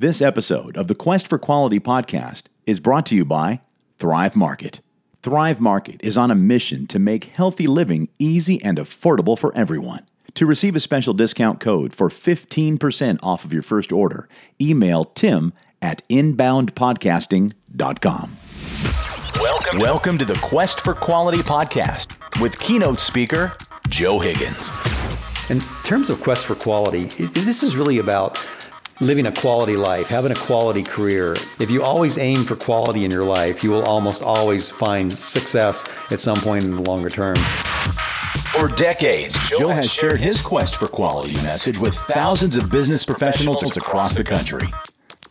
This episode of the Quest for Quality podcast is brought to you by Thrive Market. Thrive Market is on a mission to make healthy living easy and affordable for everyone. To receive a special discount code for 15% off of your first order, email tim at inboundpodcasting.com. Welcome, welcome to the Quest for Quality podcast with keynote speaker Joe Higgins. In terms of Quest for Quality, this is really about living a quality life, having a quality career. If you always aim for quality in your life, you will almost always find success at some point in the longer term. For decades, Joe has shared his quest for quality message with thousands of business professionals across the country.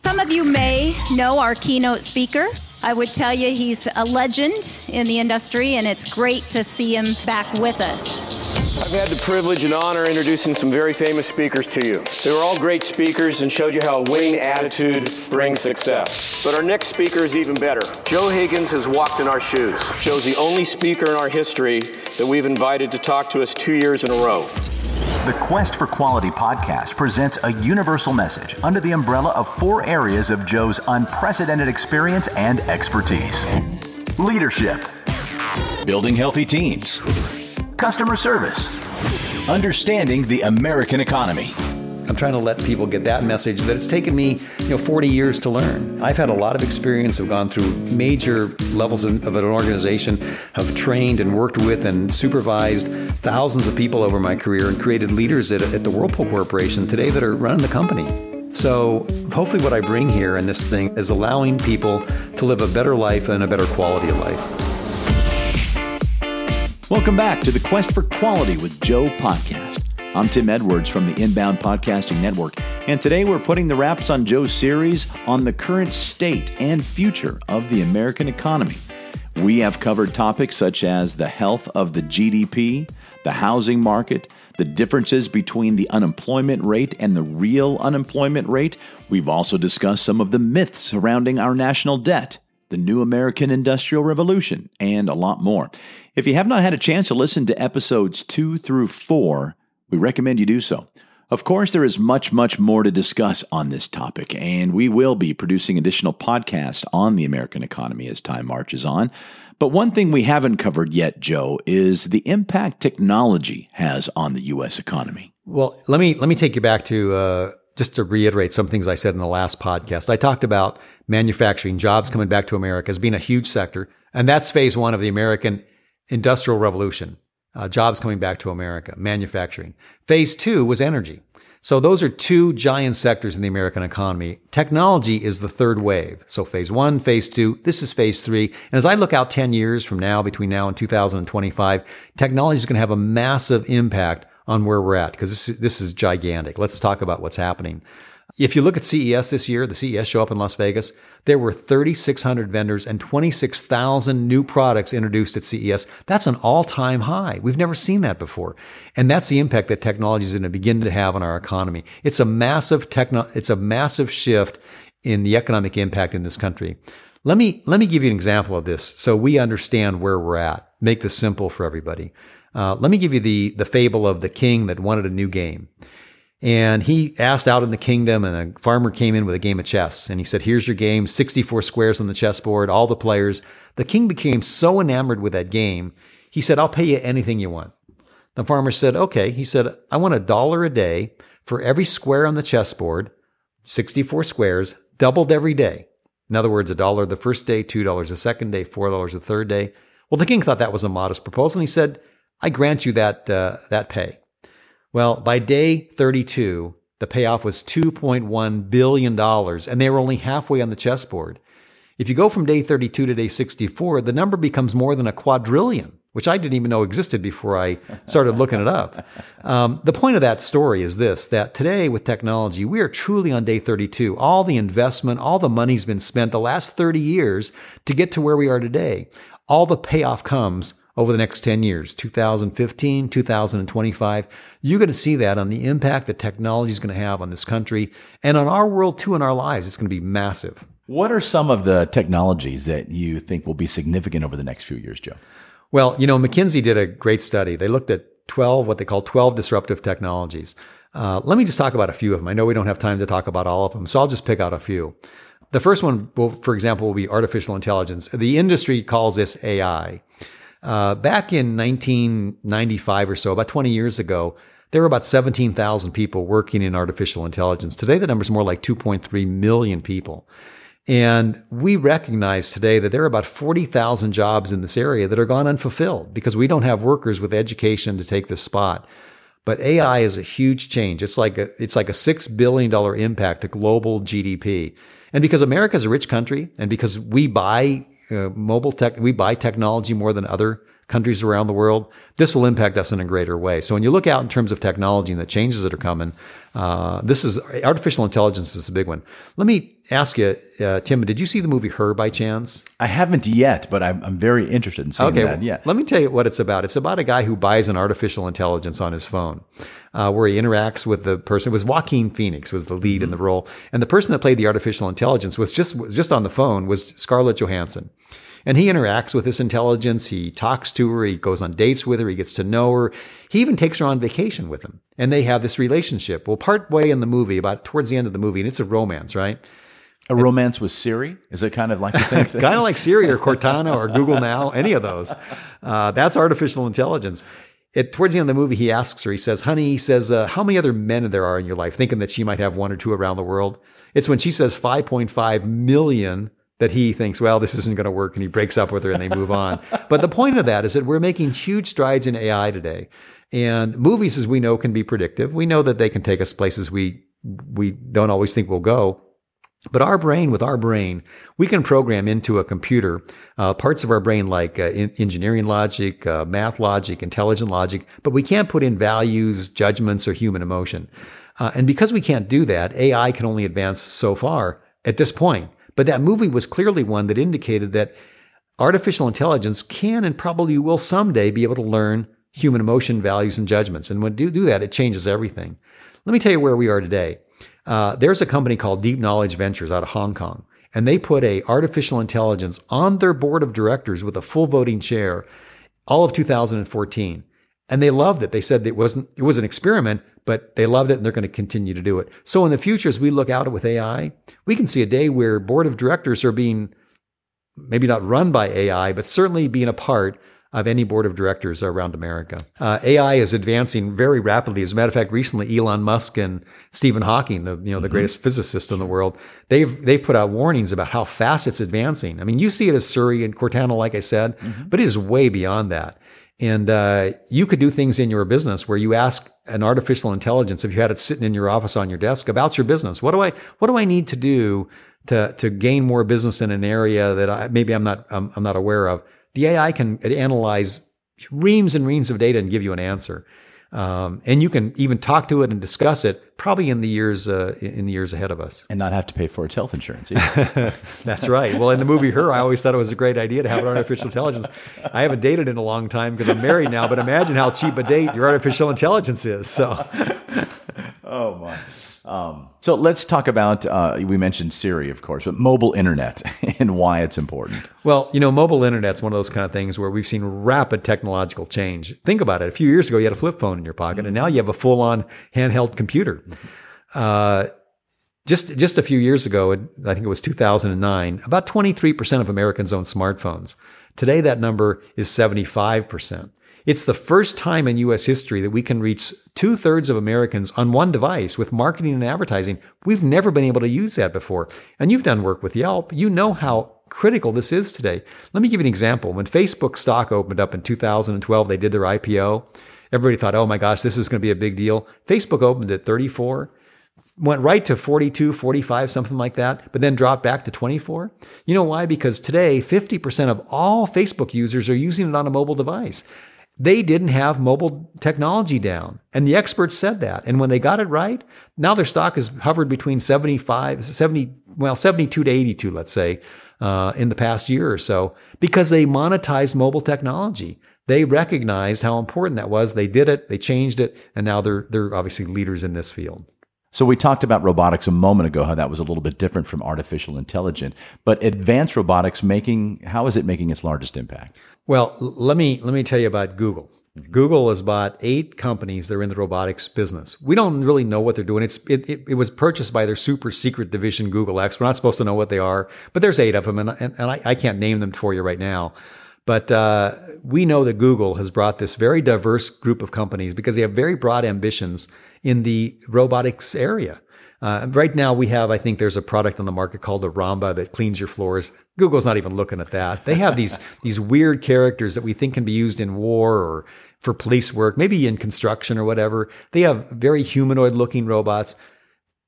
Some of you may know our keynote speaker. I would tell you he's a legend in the industry, and it's great to see him back with us. I've had the privilege and honor introducing some very famous speakers to you. They were all great speakers and showed you how a winning attitude brings success. But our next speaker is even better. Joe Higgins has walked in our shoes. Joe's the only speaker in our history that we've invited to talk to us two years in a row. The Quest for Quality podcast presents a universal message under the umbrella of four areas of Joe's unprecedented experience and expertise leadership, building healthy teams customer service, understanding the American economy. I'm trying to let people get that message that it's taken me, you know, 40 years to learn. I've had a lot of experience. I've gone through major levels of an organization, have trained and worked with and supervised thousands of people over my career and created leaders at, at the Whirlpool Corporation today that are running the company. So hopefully what I bring here in this thing is allowing people to live a better life and a better quality of life. Welcome back to the Quest for Quality with Joe podcast. I'm Tim Edwards from the Inbound Podcasting Network, and today we're putting the wraps on Joe's series on the current state and future of the American economy. We have covered topics such as the health of the GDP, the housing market, the differences between the unemployment rate and the real unemployment rate. We've also discussed some of the myths surrounding our national debt the new American Industrial Revolution, and a lot more. If you have not had a chance to listen to episodes two through four, we recommend you do so. Of course, there is much, much more to discuss on this topic, and we will be producing additional podcasts on the American economy as time marches on. But one thing we haven't covered yet, Joe, is the impact technology has on the U.S. economy. Well, let me let me take you back to uh, just to reiterate some things I said in the last podcast, I talked about manufacturing jobs coming back to America as being a huge sector. And that's phase one of the American industrial revolution. Uh, jobs coming back to America, manufacturing. Phase two was energy. So those are two giant sectors in the American economy. Technology is the third wave. So phase one, phase two, this is phase three. And as I look out 10 years from now, between now and 2025, technology is going to have a massive impact on where we're at because this, this is gigantic. Let's talk about what's happening. If you look at CES this year, the CES show up in Las Vegas, there were 3,600 vendors and 26,000 new products introduced at CES. That's an all time high. We've never seen that before. And that's the impact that technology is going to begin to have on our economy. It's a massive techno, it's a massive shift in the economic impact in this country. Let me, let me give you an example of this so we understand where we're at. Make this simple for everybody. Uh, let me give you the the fable of the king that wanted a new game. And he asked out in the kingdom, and a farmer came in with a game of chess. And he said, Here's your game 64 squares on the chessboard, all the players. The king became so enamored with that game, he said, I'll pay you anything you want. The farmer said, Okay. He said, I want a dollar a day for every square on the chessboard, 64 squares, doubled every day. In other words, a dollar the first day, $2 the second day, $4 the third day. Well, the king thought that was a modest proposal, and he said, I grant you that, uh, that pay. Well, by day 32, the payoff was $2.1 billion, and they were only halfway on the chessboard. If you go from day 32 to day 64, the number becomes more than a quadrillion, which I didn't even know existed before I started looking it up. Um, the point of that story is this that today with technology, we are truly on day 32. All the investment, all the money's been spent the last 30 years to get to where we are today. All the payoff comes over the next 10 years, 2015, 2025. You're going to see that on the impact that technology is going to have on this country and on our world too, in our lives. It's going to be massive. What are some of the technologies that you think will be significant over the next few years, Joe? Well, you know, McKinsey did a great study. They looked at 12, what they call 12 disruptive technologies. Uh, let me just talk about a few of them. I know we don't have time to talk about all of them, so I'll just pick out a few. The first one, will, for example, will be artificial intelligence. The industry calls this AI. Uh, back in 1995 or so, about 20 years ago, there were about 17,000 people working in artificial intelligence. Today, the number is more like 2.3 million people. And we recognize today that there are about 40,000 jobs in this area that are gone unfulfilled because we don't have workers with education to take this spot. But AI is a huge change. It's like a, it's like a $6 billion impact to global GDP. And because America is a rich country and because we buy uh, mobile tech, we buy technology more than other countries around the world, this will impact us in a greater way. So when you look out in terms of technology and the changes that are coming, uh, this is artificial intelligence is a big one. Let me ask you, uh, Tim, did you see the movie Her by chance? I haven't yet, but I'm, I'm very interested in seeing okay, that. Yeah. Let me tell you what it's about. It's about a guy who buys an artificial intelligence on his phone. Uh, where he interacts with the person. It was Joaquin Phoenix was the lead mm-hmm. in the role, and the person that played the artificial intelligence was just was just on the phone was Scarlett Johansson. And he interacts with this intelligence. He talks to her. He goes on dates with her. He gets to know her. He even takes her on vacation with him. And they have this relationship. Well, part way in the movie, about towards the end of the movie, and it's a romance, right? A romance with Siri? Is it kind of like the same thing? kind of like Siri or Cortana or Google Now, any of those. Uh, that's artificial intelligence. It, towards the end of the movie, he asks her, he says, honey, he says, uh, how many other men there are in your life, thinking that she might have one or two around the world? It's when she says 5.5 million that he thinks, well, this isn't going to work, and he breaks up with her and they move on. but the point of that is that we're making huge strides in AI today. And movies, as we know, can be predictive. We know that they can take us places we we don't always think we'll go. But our brain, with our brain, we can program into a computer uh, parts of our brain like uh, engineering logic, uh, math logic, intelligent logic, but we can't put in values, judgments, or human emotion. Uh, and because we can't do that, AI can only advance so far at this point. But that movie was clearly one that indicated that artificial intelligence can and probably will someday be able to learn human emotion, values, and judgments. And when do do that, it changes everything. Let me tell you where we are today. Uh, there's a company called Deep Knowledge Ventures out of Hong Kong, and they put a artificial intelligence on their board of directors with a full voting chair all of 2014. And they loved it. They said it wasn't it was an experiment, but they loved it and they're going to continue to do it. So in the future, as we look out with AI, we can see a day where board of directors are being maybe not run by AI, but certainly being a part of any board of directors around America. Uh, AI is advancing very rapidly. As a matter of fact, recently Elon Musk and Stephen Hawking, the you know the mm-hmm. greatest physicist in the world, they've they've put out warnings about how fast it's advancing. I mean, you see it as Siri and Cortana, like I said, mm-hmm. but it is way beyond that. And uh, you could do things in your business where you ask an artificial intelligence, if you had it sitting in your office on your desk, about your business. What do I what do I need to do to to gain more business in an area that I, maybe I'm not I'm, I'm not aware of? The AI can analyze reams and reams of data and give you an answer. Um, and you can even talk to it and discuss it probably in the years uh, in the years ahead of us, and not have to pay for its health insurance. That's right. Well, in the movie Her, I always thought it was a great idea to have an artificial intelligence. I haven't dated in a long time because I'm married now, but imagine how cheap a date your artificial intelligence is. So, oh my. Um, so let's talk about, uh, we mentioned Siri, of course, but mobile internet and why it's important. Well, you know, mobile internet's one of those kind of things where we've seen rapid technological change. Think about it. A few years ago, you had a flip phone in your pocket, and now you have a full on handheld computer. Uh, just, just a few years ago, I think it was 2009, about 23% of Americans own smartphones. Today, that number is 75%. It's the first time in US history that we can reach two thirds of Americans on one device with marketing and advertising. We've never been able to use that before. And you've done work with Yelp. You know how critical this is today. Let me give you an example. When Facebook stock opened up in 2012, they did their IPO. Everybody thought, oh my gosh, this is going to be a big deal. Facebook opened at 34 went right to 42, 45, something like that, but then dropped back to 24. You know why? Because today, 50% of all Facebook users are using it on a mobile device. They didn't have mobile technology down. And the experts said that. And when they got it right, now their stock has hovered between 75, 70, well, 72 to 82, let's say, uh, in the past year or so, because they monetized mobile technology. They recognized how important that was. They did it, they changed it, and now they're, they're obviously leaders in this field. So we talked about robotics a moment ago, how that was a little bit different from artificial intelligence. But advanced robotics making how is it making its largest impact? Well, let me let me tell you about Google. Google has bought eight companies that are in the robotics business. We don't really know what they're doing. It's it, it, it, was purchased by their super secret division, Google X. We're not supposed to know what they are, but there's eight of them, and, and, and I, I, can't name them for you right now. But uh, we know that Google has brought this very diverse group of companies because they have very broad ambitions in the robotics area. Uh, right now, we have, I think there's a product on the market called the Roomba that cleans your floors. Google's not even looking at that. They have these, these weird characters that we think can be used in war or for police work, maybe in construction or whatever. They have very humanoid looking robots.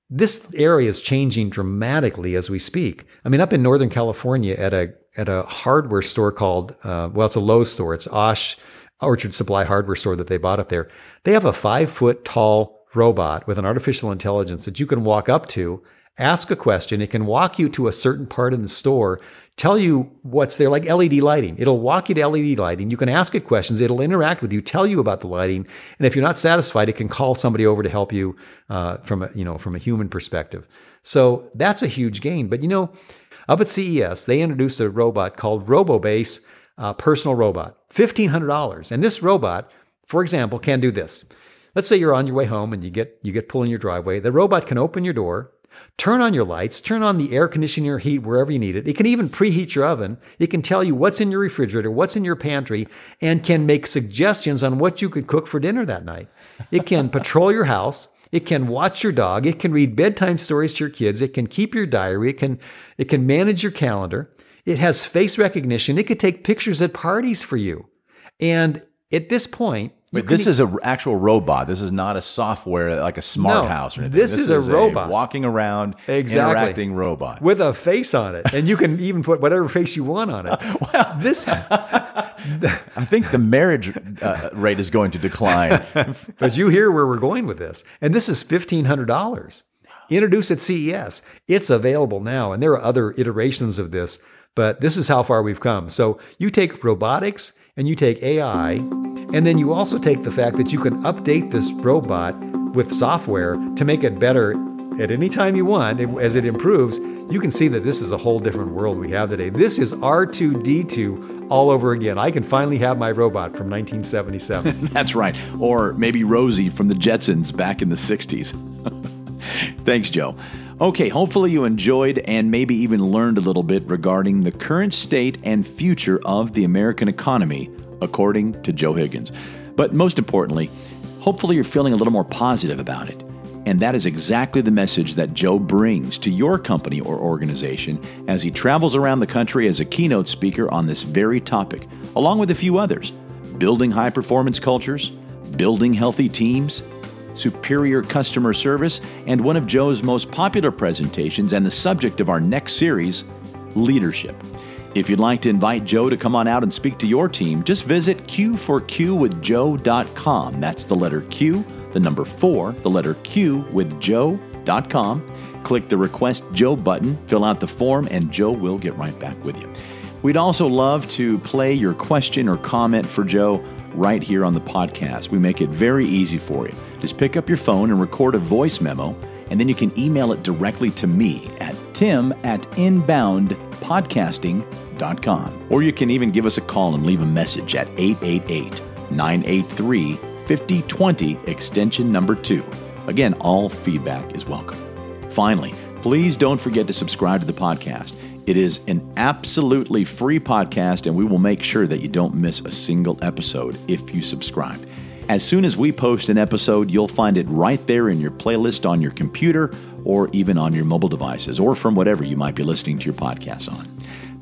This area is changing dramatically as we speak. I mean, up in Northern California at a, at a hardware store called, uh, well, it's a Lowe's store. It's Osh Orchard Supply hardware store that they bought up there. They have a five foot tall robot with an artificial intelligence that you can walk up to, ask a question. It can walk you to a certain part in the store, tell you what's there, like LED lighting. It'll walk you to LED lighting. You can ask it questions. It'll interact with you, tell you about the lighting, and if you're not satisfied, it can call somebody over to help you uh, from a you know from a human perspective. So that's a huge gain. But you know, up at CES, they introduced a robot called RoboBase uh, Personal Robot, fifteen hundred dollars, and this robot, for example, can do this. Let's say you're on your way home and you get you get pulled in your driveway. The robot can open your door, turn on your lights, turn on the air conditioner heat wherever you need it. It can even preheat your oven. It can tell you what's in your refrigerator, what's in your pantry, and can make suggestions on what you could cook for dinner that night. It can patrol your house. It can watch your dog. It can read bedtime stories to your kids. It can keep your diary. It can it can manage your calendar. It has face recognition. It could take pictures at parties for you. And at this point, Wait, this is an actual robot. This is not a software like a smart no, house or anything. This, this is, is, a robot a walking around, exactly. interacting robot with a face on it, and you can even put whatever face you want on it. well, this. I think the marriage uh, rate is going to decline. but you hear where we're going with this, and this is fifteen hundred dollars. Introduced at CES. It's available now, and there are other iterations of this. But this is how far we've come. So you take robotics and you take AI, and then you also take the fact that you can update this robot with software to make it better at any time you want as it improves. You can see that this is a whole different world we have today. This is R2D2 all over again. I can finally have my robot from 1977. That's right. Or maybe Rosie from the Jetsons back in the 60s. Thanks, Joe. Okay, hopefully you enjoyed and maybe even learned a little bit regarding the current state and future of the American economy, according to Joe Higgins. But most importantly, hopefully you're feeling a little more positive about it. And that is exactly the message that Joe brings to your company or organization as he travels around the country as a keynote speaker on this very topic, along with a few others building high performance cultures, building healthy teams, superior customer service, and one of Joe's most popular presentations and the subject of our next series, leadership. If you'd like to invite Joe to come on out and speak to your team, just visit q4qwithjoe.com. That's the letter Q, the number 4, the letter Q with joe.com. Click the Request Joe button, fill out the form, and Joe will get right back with you. We'd also love to play your question or comment for Joe right here on the podcast. We make it very easy for you. Just pick up your phone and record a voice memo, and then you can email it directly to me at tim at inboundpodcasting.com. Or you can even give us a call and leave a message at 888 983 5020, extension number 2. Again, all feedback is welcome. Finally, please don't forget to subscribe to the podcast. It is an absolutely free podcast, and we will make sure that you don't miss a single episode if you subscribe. As soon as we post an episode, you'll find it right there in your playlist on your computer or even on your mobile devices or from whatever you might be listening to your podcast on.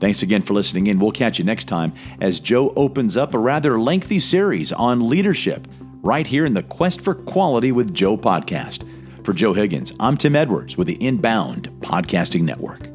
Thanks again for listening in. We'll catch you next time as Joe opens up a rather lengthy series on leadership right here in the Quest for Quality with Joe podcast. For Joe Higgins, I'm Tim Edwards with the Inbound Podcasting Network.